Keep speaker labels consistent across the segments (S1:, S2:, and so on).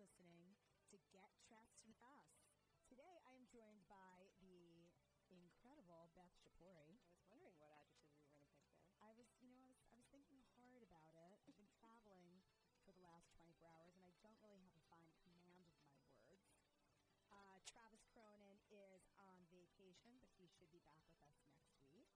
S1: listening to Get Dressed with Us. Today I am joined by the incredible Beth Shapori.
S2: I was wondering what adjective you were going to pick there.
S1: I was, you know, I was, I was thinking hard about it. I've been traveling for the last 24 hours, and I don't really have a fine command of my words. Uh, Travis Cronin is on vacation, but he should be back with us next week.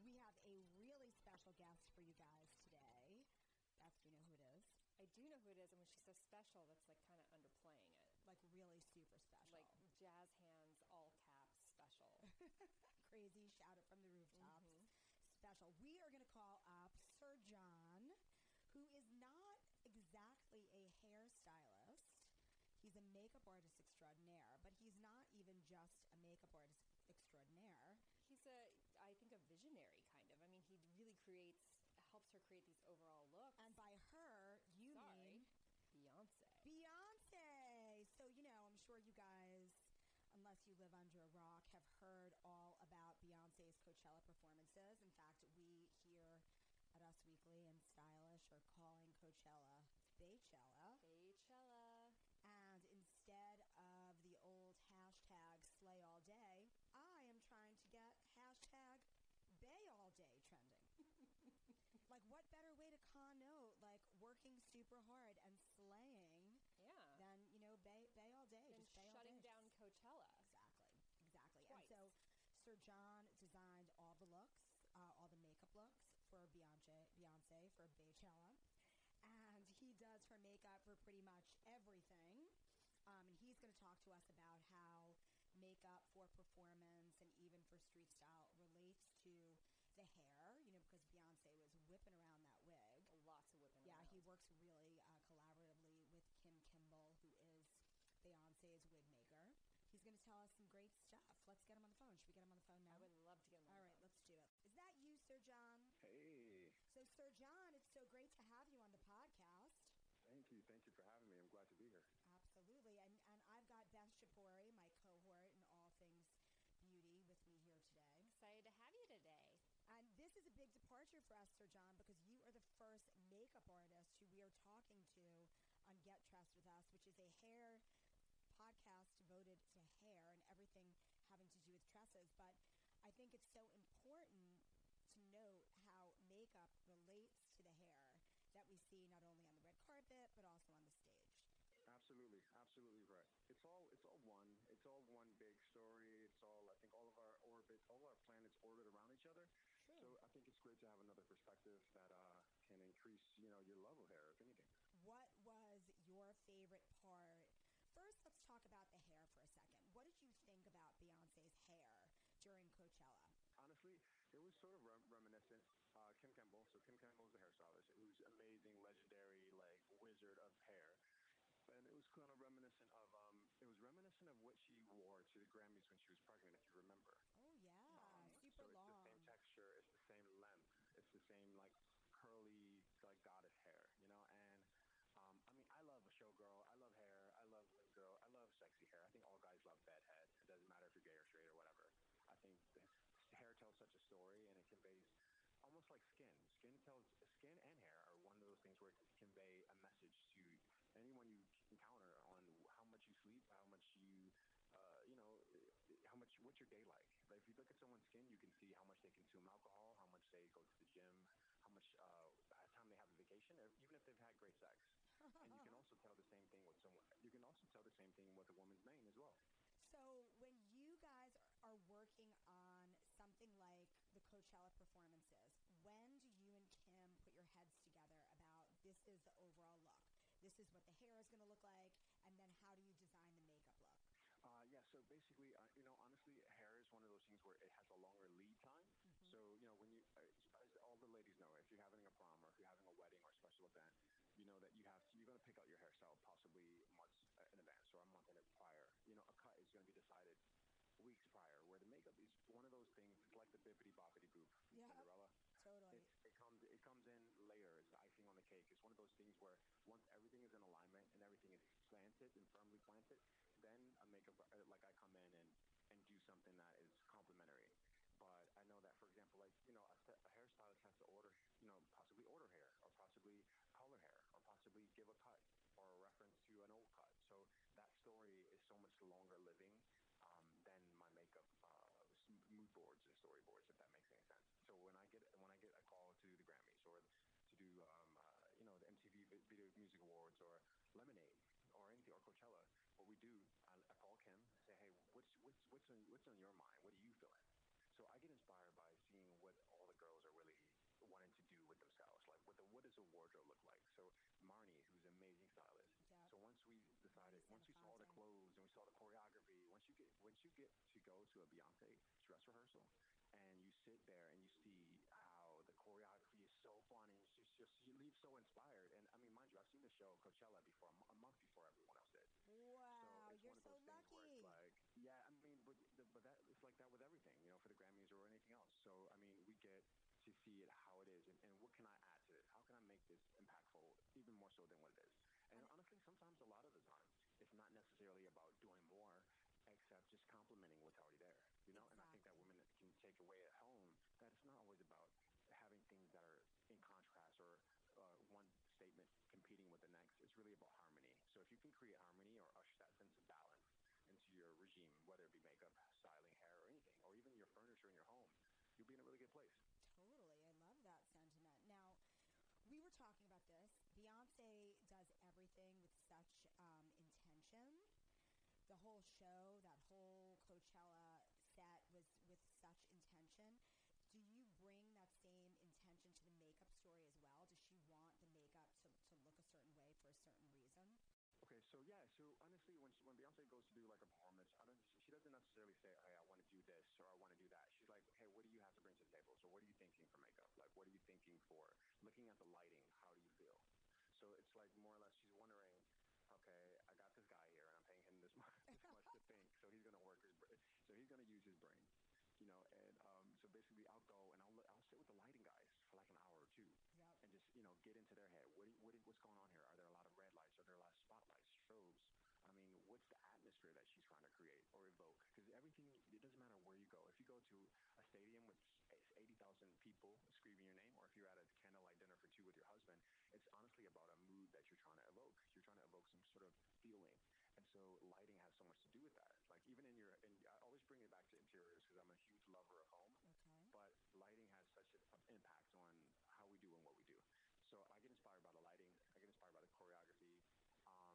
S1: We have a really special guest for you guys today. Beth, do you know who it is?
S2: I do know who it is, and when she says special, that's like kind of underplaying it.
S1: Like really super special.
S2: Like jazz hands, all caps, special.
S1: Crazy, shout it from the rooftops.
S2: Mhm.
S1: Special. We are going to call up Sir John, who is not exactly a hairstylist. He's a makeup artist extraordinaire, but he's not even just a makeup artist extraordinaire.
S2: He's a, I think, a visionary kind of. I mean, he really creates, helps her create these overall looks.
S1: And by her, you
S2: Sorry,
S1: mean
S2: Beyonce.
S1: Beyonce. So, you know, I'm sure you guys, unless you live under a rock, have heard all about Beyonce's Coachella performances. In fact, we here at Us Weekly and Stylish are calling Coachella Baychella.
S2: Beychella.
S1: And instead of the old hashtag slay all day, I am trying to get hashtag bay all day trending. like, what better way to connote, like, working super hard and slaying
S2: Yeah.
S1: than, you know, bay, bay all day?
S2: and
S1: just bay all
S2: shutting
S1: day.
S2: down Coachella.
S1: Exactly, exactly.
S2: Twice.
S1: And so Sir John designed all the looks, uh, all the makeup looks for Beyonce, Beyonce for Beychella. And he does her makeup for pretty much everything. Um, and he's going to talk to us about how makeup for performance and even for street style relates to the hair, you know, because Beyonce was whipping around that wig.
S2: Lots of whipping.
S1: Yeah,
S2: around.
S1: he works really uh, collaboratively with Kim Kimble, who is Beyonce's wig maker. He's going to tell us some great stuff. Let's get him on the phone. Should we get him on the phone now?
S2: I would love to get him on
S1: All
S2: the
S1: right,
S2: phone.
S1: let's do it. Is that you, Sir John?
S3: Hey,
S1: So, Sir John, it's so great to have you on the podcast.
S3: thank you. Thank you for having me. I'm glad to be here.
S1: Absolutely. And, and I've got Beth Shapori, my cohort in all things beauty, with me here today.
S2: Excited to have you today.
S1: And this is a big departure for us, Sir John, because you are the first makeup artist who we are talking to on Get Dressed with Us, which is a hair podcast devoted to hair and everything having to do. But I think it's so important to note how makeup relates to the hair that we see not only on the red carpet but also on the stage.
S3: Absolutely, absolutely right. It's all it's all one. It's all one big story. It's all I think all of our orbit, all our planets orbit around each other. True. So I think it's great to have another perspective that uh, can increase, you know, your love of hair, if anything.
S1: What was your favorite part? First, let's talk about the hair for a second. What did you think about Beyonce's hair during Coachella?
S3: Honestly, it was sort of rem- reminiscent. Uh, Kim Kimble, so Kim Kimble is a hairstylist who's amazing, legendary, like wizard of hair. And it was kind of reminiscent of, um, it was reminiscent of what she wore to the Grammys when she was pregnant, if you remember.
S1: Oh yeah,
S3: Um,
S1: super
S3: so it's the same texture, it's the same length, it's the same like curly like goddess hair, you know. And um, I mean, I love a showgirl. I love hair. I love girl. I love sexy hair. I think all guys love bedhead. It doesn't matter if you're gay or straight or whatever. I think the hair tells such a story, and it conveys almost like skin. Skin tells skin and hair are one of those things where it can convey a message to anyone you encounter on how much you sleep, how much you, uh, you know, how much what's your day like. Like if you look at someone's skin, you can see how much they consume alcohol, how much they go to the gym, how much uh, time they have a vacation, or even if they've had great sex. and you can also tell the same thing with someone. You can also tell the same thing with a woman's mane as well.
S1: So when you guys are- are working on something like the Coachella performances, when do you and Kim put your heads together about this is the overall look? This is what the hair is going to look like, and then how do you design the makeup look?
S3: Uh, yeah, so basically, uh, you know, honestly, hair is one of those things where it has a longer lead time. So, you know, when you, uh, as all the ladies know, if you're having a prom or if you're having a wedding or a special event, you know that you have to, you're going to pick out your hairstyle possibly months uh, in advance or a month in prior. You know, a cut is going to be decided weeks prior, where the makeup is one of those things, it's like the bippity boppity boop from
S1: Yeah.
S3: Cinderella.
S1: Totally.
S3: It, it comes it comes in later. It's the icing on the cake. It's one of those things where once everything is in alignment and everything is planted and firmly planted, then a makeup uh, like I come in and and do something that is complementary. But I know that, for example, like you know, a, a hairstylist has to order, you know, possibly order hair, or possibly color hair, or possibly give a cut, or a reference to an old cut. So that story is so much longer living um, than my makeup uh, s- mood boards and storyboards, if that makes any sense. So when I get when I get a call to the Grammys or to do um, uh, you know the MTV Vi- Video Music Awards or Lemonade or anything or Coachella, what we do, I, I call Kim, say, hey, what's what's what's on what's on your mind? What are you feeling? So I get inspired by seeing what all the girls are really wanting to do with themselves. Like, what the what does a wardrobe look like? So Marni, who's an amazing stylist.
S1: Yep.
S3: So once we decided, once we saw the clothes and we saw the choreography, once you get once you get to go to a Beyonce dress rehearsal, and you sit there and you see how the choreography is so fun and it's just, just you leave so inspired. And I you, I've seen the show Coachella before, a month before everyone else did.
S1: Wow,
S3: So
S1: you're so
S3: those things where
S1: lucky.
S3: like, yeah, I mean, but the, but that it's like that with everything, you know, for the Grammys or anything else. So I mean, we get to see it how it is, and, and what can I add to it? How can I make this impactful even more so than what it is? And honestly, sometimes a lot of the time, it's not necessarily about doing more, except just complimenting what's already there, you know. And I think that women can take away at home that it's not always about having things that are in contrast or uh, one statement competing with the next. It's really about harmony. So if you can create harmony or usher that sense of balance into your regime, whether it be makeup, styling, hair, or anything, or even your furniture in your home, you'll be in a really good place.
S1: Totally. I love that sentiment. Now, we were talking about this. Beyonce does everything with such um, intention. The whole show, that whole Coachella set was with such intention. Do you bring that same intention to the makeup story as well? Does she want the makeup to, to look a certain way for a certain reason?
S3: Okay, so yeah, so honestly, when she, when Beyonce goes to do like a performance, I don't, she doesn't necessarily say, "Hey, I want to do this" or "I want to do that." She's like, "Hey, what do you have to bring to the table? So what are you thinking for makeup? Like, what are you thinking for looking at the lighting? How do you feel?" So it's like more or less she's wondering, okay, I got this guy here and I'm paying him this much, this much to think, so he's gonna work his, bra- so he's gonna use his brain, you know. And um, so basically, I'll go and I'll I'll sit with the lighting guys for like an hour or two
S1: Yep.
S3: and just you know get into their head. What, you- what what's going on here? Are there a lot of red lights? Are there a lot of spotlights, strobes? I mean, what's the atmosphere that she's trying to create or evoke? Because everything, it doesn't matter where you go. If you go to a stadium with eighty thousand people screaming your name, or if you're at a candlelight dinner for two with your husband, it's honestly about a mood that you're trying to evoke. You're trying to evoke some sort of feeling, and so lighting has so much to do with that. Like even in your, and I always bring it back to interiors because I'm a huge lover of home
S1: Okay.
S3: but lighting has such an impact on how we do and what we do. So I get inspired by the lighting. I get inspired by the choreography. Um,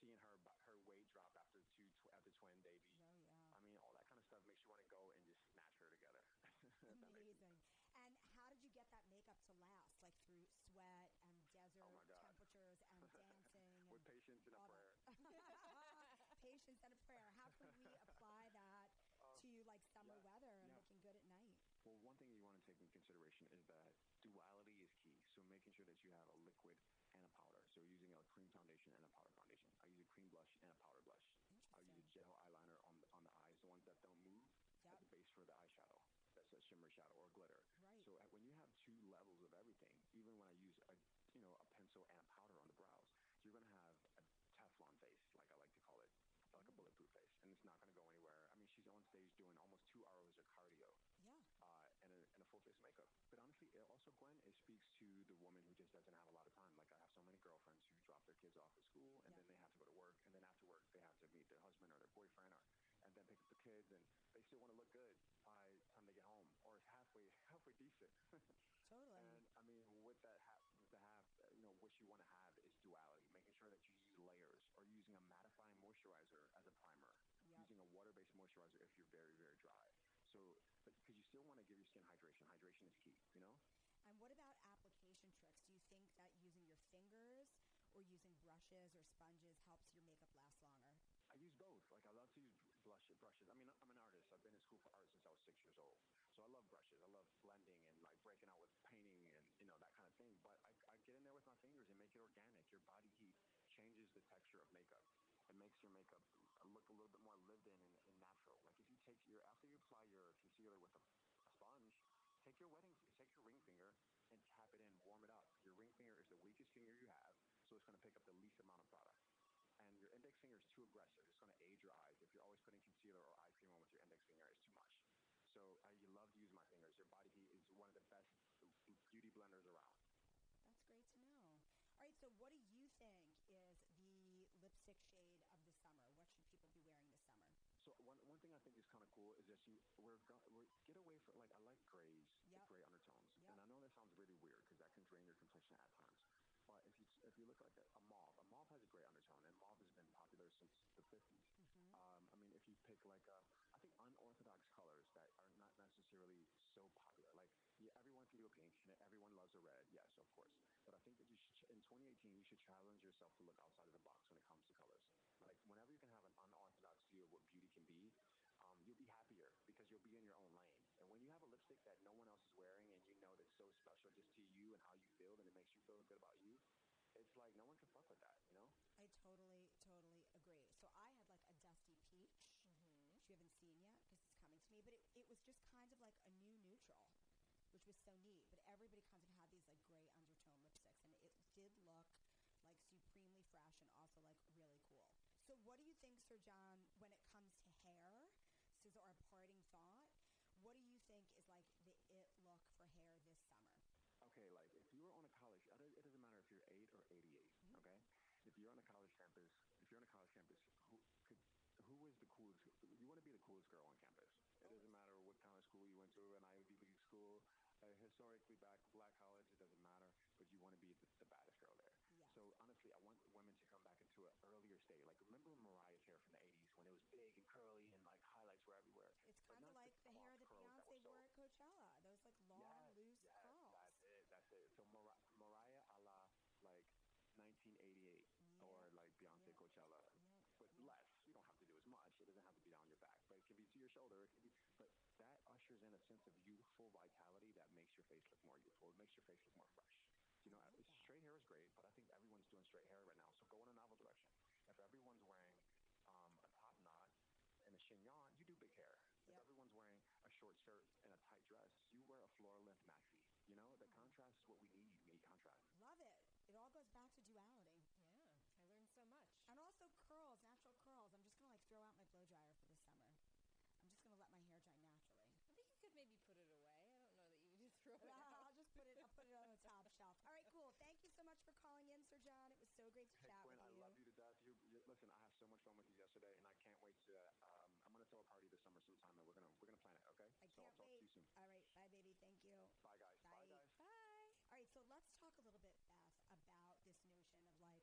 S3: seeing her bu- her weight drop after two tw- after twin baby.
S1: Oh, yeah.
S3: I mean, all that kind of stuff makes you want to go and just snatch her together. If that makes sense.
S1: Amazing. And how did you get that makeup to last? Like through sweat and desert
S3: Oh
S1: temperatures and dancing and
S3: With patience and a prayer.
S1: patience and a prayer. How can we apply that
S3: Uh,
S1: to like summer
S3: yeah,
S1: weather and
S3: yeah.
S1: looking good at night?
S3: Well, one thing you want to take into consideration is that duality is key. So making sure that you have a liquid and a powder. So using a cream foundation and a powder foundation. I use a cream blush and a powder blush. I use a
S1: Interesting.
S3: Gel eyeliner on the, on the eyes, the ones that don't move,
S1: Yep.
S3: as a base for the eyeshadow. That's a shimmer shadow or glitter.
S1: Right.
S3: So when you have two levels of everything, even when I use a you know a pencil and a powder on the brows, you're gonna have a Teflon face, like I like to call it, like a bulletproof face, and it's not gonna go anywhere. I mean, she's on stage doing almost two hours of cardio
S1: Yeah.
S3: uh, and, a, and a full face makeup. But honestly, it also Gwen, it speaks to the woman who just doesn't have a lot of time. Like I have so many girlfriends who drop their kids off at school and
S1: Yeah.
S3: then they have to go to work, and then after work they have to meet their boyfriend, or and then pick up the kids, and they still want to look good by the time they get home, or it's halfway halfway decent.
S1: Totally.
S3: And I mean, with that, ha- with the have, uh, you know, what you want to have is duality, making sure that you use layers or using a mattifying moisturizer as a primer,
S1: Yep.
S3: using a water-based moisturizer if you're very, very dry. So, because you still want to give your skin hydration. Hydration is key, you know?
S1: And what about application tricks? Do you think that using your fingers or using brushes or sponges helps your makeup last longer?
S3: I use both. Like I love use brushes. I mean, I'm an artist. I've been in school for art since I was six years old. So I love brushes. I love blending and like breaking out with painting and you know that kind of thing. But I, I get in there with my fingers and make it organic. Your body heat changes the texture of makeup. It makes your makeup look a little bit more lived in and, and natural. Like if you take your after you apply your concealer with a, a sponge, take your wedding, take your ring finger and tap it in, warm it up. Your ring finger is the weakest finger you have, so it's going to pick up the least amount of product finger is too aggressive. It's going to age your eyes. If you're always putting concealer or eye cream on with your index finger, it's too much. So I love to use my fingers. Your body heat is one of the best beauty blenders around.
S1: That's great to know. All right, so what do you think is the lipstick shade of the summer? What should people be wearing this summer?
S3: So one one thing I think is kind of cool is just you we're, we're get away from like I like grays,
S1: Yep.
S3: gray undertones,
S1: Yep.
S3: and I know that sounds really weird because that can drain your complexion at times. But if you if you look like a, a mauve, a mauve has a gray undertone, and mauve has been popular since the 50s.
S1: Mm-hmm.
S3: Um, I mean, if you pick like a, I think unorthodox colors that are not necessarily so popular. Like yeah, everyone can do a pink, and everyone loves a red. Yes, of course. But I think that you should in 2018 you should challenge yourself to look outside of the box when it comes to colors. Like whenever you can have an unorthodox view of what beauty can be, um, you'll be happier because you'll be in your own lane. And when you have a lipstick that no one else is wearing and you know that's so special just to you and how you feel and it makes you feel good about you, it's like no one can fuck with that, you know?
S1: I totally. So I had like a dusty peach,
S2: Mm-hmm.
S1: which you haven't seen yet because it's coming to me, but it, it was just kind of like a new neutral, which was so neat. But everybody kind of had these like gray undertone lipsticks, and it did look like supremely fresh and also like really cool. So what do you think, Sir John, when it comes to hair? This is our parting thought. What do you think is like the it look for hair this summer?
S3: Okay, like if you were on a college, it doesn't matter if you're eight or 88.
S1: Mhm.
S3: Okay, if you're on a college campus, if you're on a college campus, who could who is the coolest? You want to be the coolest girl on campus. It doesn't matter what kind of school you went to, an Ivy League school, a historically black black college. It doesn't matter, but you want to be the, the baddest girl there.
S1: Yeah.
S3: So honestly, I want women to come back into an earlier state. Like remember Mariah's hair from the 80s when it was big and curly and like highlights were everywhere.
S1: It's kind of like the hair that Beyonce wore at Coachella. Those like long,
S3: yes,
S1: loose
S3: yes,
S1: curls.
S3: That's it. That's it. So Mar- Mariah a la like 1988 or
S1: Yeah.
S3: like
S1: Yeah.
S3: Coachella, but less. You don't have to do as much. It doesn't have to be down your back, but it can be to your shoulder. Be, but that ushers in a sense of youthful vitality that makes your face look more youthful. It makes your face look more fresh. You know,
S1: I love
S3: it's-
S1: that.
S3: straight hair is great, but I think everyone's doing straight hair right now. So go in a novel direction. If everyone's wearing um, a top knot and a chignon, you do big hair.
S1: Yep.
S3: If everyone's wearing a short shirt and a tight dress, you wear a floor length maxi. You know, the contrast is what we need. We need contrast.
S1: Love it. It all goes back to duality.
S2: Yeah, I learned so much.
S1: And also curls, natural curls. I'm just gonna like throw out my blow dryer for this summer. I'm just gonna let my hair dry naturally.
S2: I think you could maybe put it away. I don't know that you need to throw it
S1: I'll just put it. I'll put it on the top shelf. All right, cool. Thank you so much for calling in, Sir John. It was so great to
S3: Hey
S1: chat
S3: Quinn,
S1: with you.
S3: I love you to death. You, you listen. I had so much fun with you yesterday, and I can't wait to. Um, I'm gonna throw a party this summer sometime, and we're gonna we're gonna plan it. Okay?
S1: I
S3: so I'll
S1: can't
S3: talk
S1: wait.
S3: to you soon.
S1: All right, bye, baby. Thank you.
S3: Bye guys.
S1: Bye.
S3: Bye guys.
S1: Bye. All right, so let's talk a little bit, Beth, about this notion of like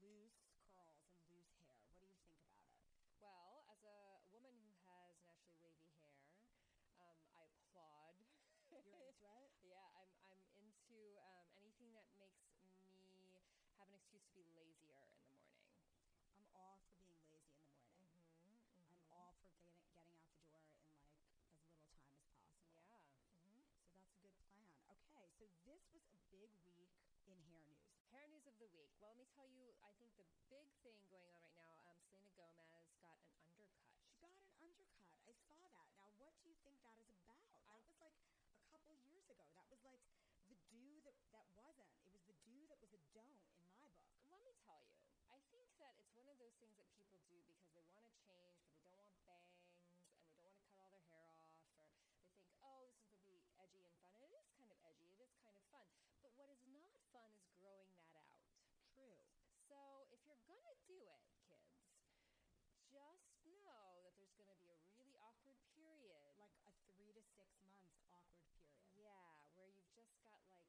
S1: loose curls and loose hair. What do you think about it?
S2: Well, as a woman who has naturally wavy hair, um, I applaud.
S1: It?
S2: yeah, I'm I'm into um, anything that makes me have an excuse to be lazier in the morning.
S1: I'm all for being lazy in the morning.
S2: Mm-hmm,
S1: I'm all for getting getting out the door in like as little time as possible.
S2: Yeah. Mm-hmm.
S1: So that's a good plan. Okay, so this was a big week in hair news.
S2: Hair news of the week. Well, let me tell you, I think the big thing going on right now, um, Selena Gomez got an undercut.
S1: She got an undercut. I saw that. Now, what do you think that is about? That was like a couple years ago. That was like the do that that wasn't. It was the do that was a don't in my book.
S2: Let me tell you, I think that it's one of those things that people do because they want to change, but they don't want bangs and they don't want to cut all their hair off, or they think, oh, this is going to be edgy and fun. And it is kind of edgy, it is kind of fun. But what is not fun is growing that out.
S1: True.
S2: So if you're going to do it, kids, just know that there's going to be a really awkward period.
S1: Like a three to six month awkward period.
S2: Yeah, where you've just got like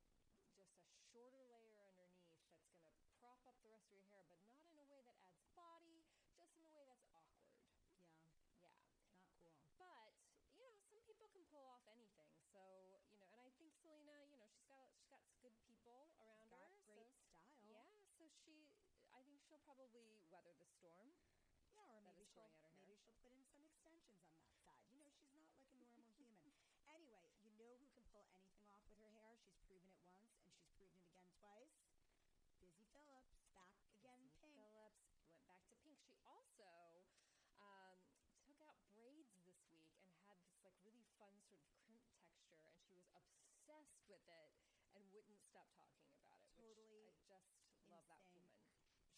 S2: just a shorter layer underneath that's going to prop up the rest of your hair, but not in a way that adds body, just in a way that's awkward.
S1: Yeah.
S2: Yeah.
S1: Not cool.
S2: But, you know, some people can pull off anything. So, you know, and I think Selena, you know, she's got she's got good people around
S1: Got
S2: her.
S1: great
S2: so,
S1: style.
S2: yeah, so she I think she'll probably weather the storm.
S1: Yeah, or maybe she'll
S2: pulling out her hair.
S1: maybe she'll put in some extensions on that side. You know, she's not like a normal human. Anyway, you know who can pull anything off with her hair? She's proven it once and she's proven it again twice. Busy Phillips, back again
S2: Busy
S1: pink.
S2: Phillips went back to pink. She also um, took out braids this week and had this like really fun sort of crimp texture, and she was obsessed with it and wouldn't stop talking about it.
S1: Totally
S2: I just love that woman.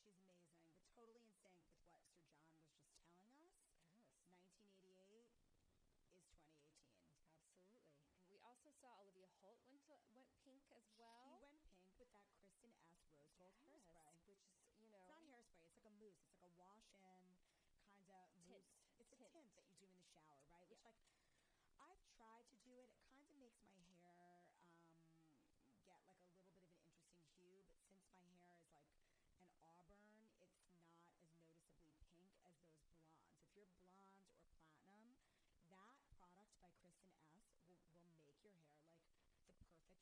S1: She's amazing, but totally in sync with what Sir John was just telling us.
S2: Yes,
S1: 1988 is 2018.
S2: absolutely. And we also saw Olivia Holt went to, went pink as well.
S1: She went pink with that Kristin Ess Rose Gold
S2: Yes,
S1: hairspray.
S2: which is you know
S1: It's not hairspray. It's like a mousse. It's like a wash-in kind of
S2: Tint.
S1: mousse. It's a
S2: Tint.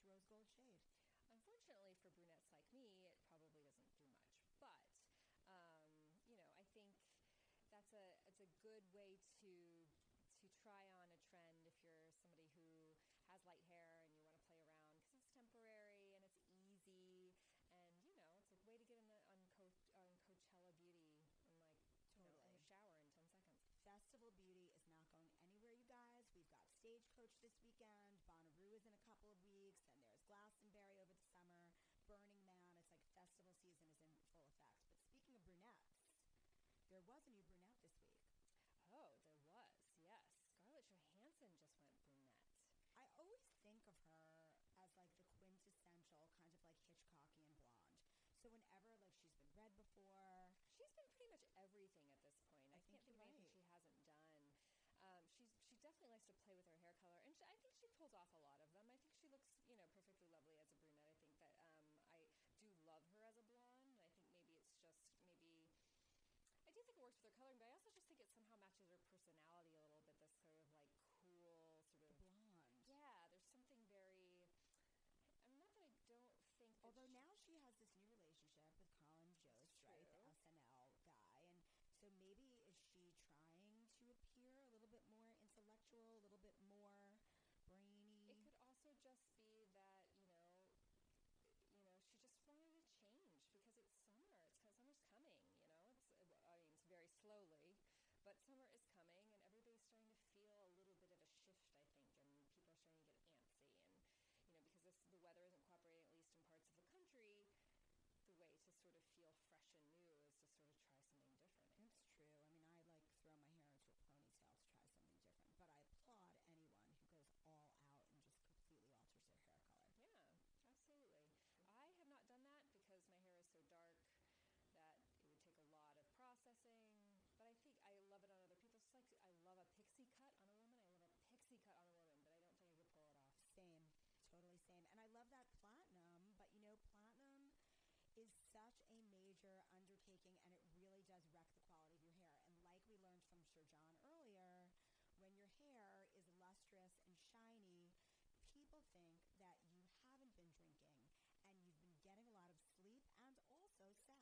S1: tint. Rose gold shade.
S2: Unfortunately for brunettes like me, it probably doesn't do much. But um, you know, I think that's a it's a good way to to try on a trend if you're somebody who has light hair and you want to play around because it's temporary and it's easy and you know it's a way to get in the on, Co- on Coachella Beauty in like you know, in the shower in 10 seconds.
S1: Festival Beauty is not going anywhere, you guys. We've got Stagecoach this weekend. Bonnaroo is in a couple of weeks. Then there's Glastonbury over the summer. Burning Man. It's like festival season is in full effect. But speaking of brunettes, there was a new brunette this week.
S2: Oh, there was. Yes. Scarlett Johansson just went brunette.
S1: I always think of her as like the quintessential kind of like Hitchcockian blonde. So whenever like she's been red before,
S2: She's been pretty much everything at this point. I,
S1: I
S2: can't
S1: think
S2: think of anything
S1: right.
S2: she hasn't done. Um, she's she definitely likes to play with her hair color, and she, I think she pulls off a lot of them. I think she looks, you know, perfectly lovely as a brunette. I think that um, I do love her as a blonde. I think maybe it's just maybe I do think it works with her coloring, but I also just think it somehow matches her personality a little bit. This sort of like cool, sort of
S1: blonde.
S2: yeah. There's something very. I'm not that I don't think.
S1: Although
S2: she-
S1: now she has this new relationship with Colin Jost, right, the SNL guy, and so maybe is she trying to appear a little bit more intellectual, a little bit more brainy?
S2: It could also just be that you know, you know, she just wanted to change because it's summer. It's kind summer's coming. You know, it's uh, well, I mean, it's very slowly, but summer is coming, and everybody's starting to feel a little bit of a shift. I think, and people are starting to get antsy, and you know, because this, the weather isn't cooperating, at least in parts of the country. The way to sort of feel fresh and new is to sort of try something different. I
S1: It's true. I mean, I like throw my hair into a ponytail to try something different, but I applaud anyone who goes all out and just completely alters their hair color.
S2: Yeah, absolutely. I have not done that because my hair is so dark that it would take a lot of processing. But I think I love it on other people. It's like I love a pixie cut on a woman. I love a pixie cut on a woman, but I don't think I could pull it off.
S1: Same, totally same. And I love that platinum, but you know, platinum is such a major undertaking and it really does wreck the quality of your hair. And like we learned from Sir John earlier, when your hair is lustrous and shiny, people think that you haven't been drinking and you've been getting a lot of sleep and also sex.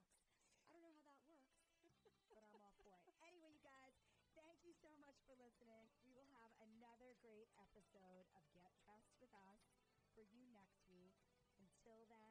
S1: I don't know how that works, but I'm all for it. Anyway, you guys, thank you so much for listening. We will have another great episode of Get Dressed with Us for you next week. Until then,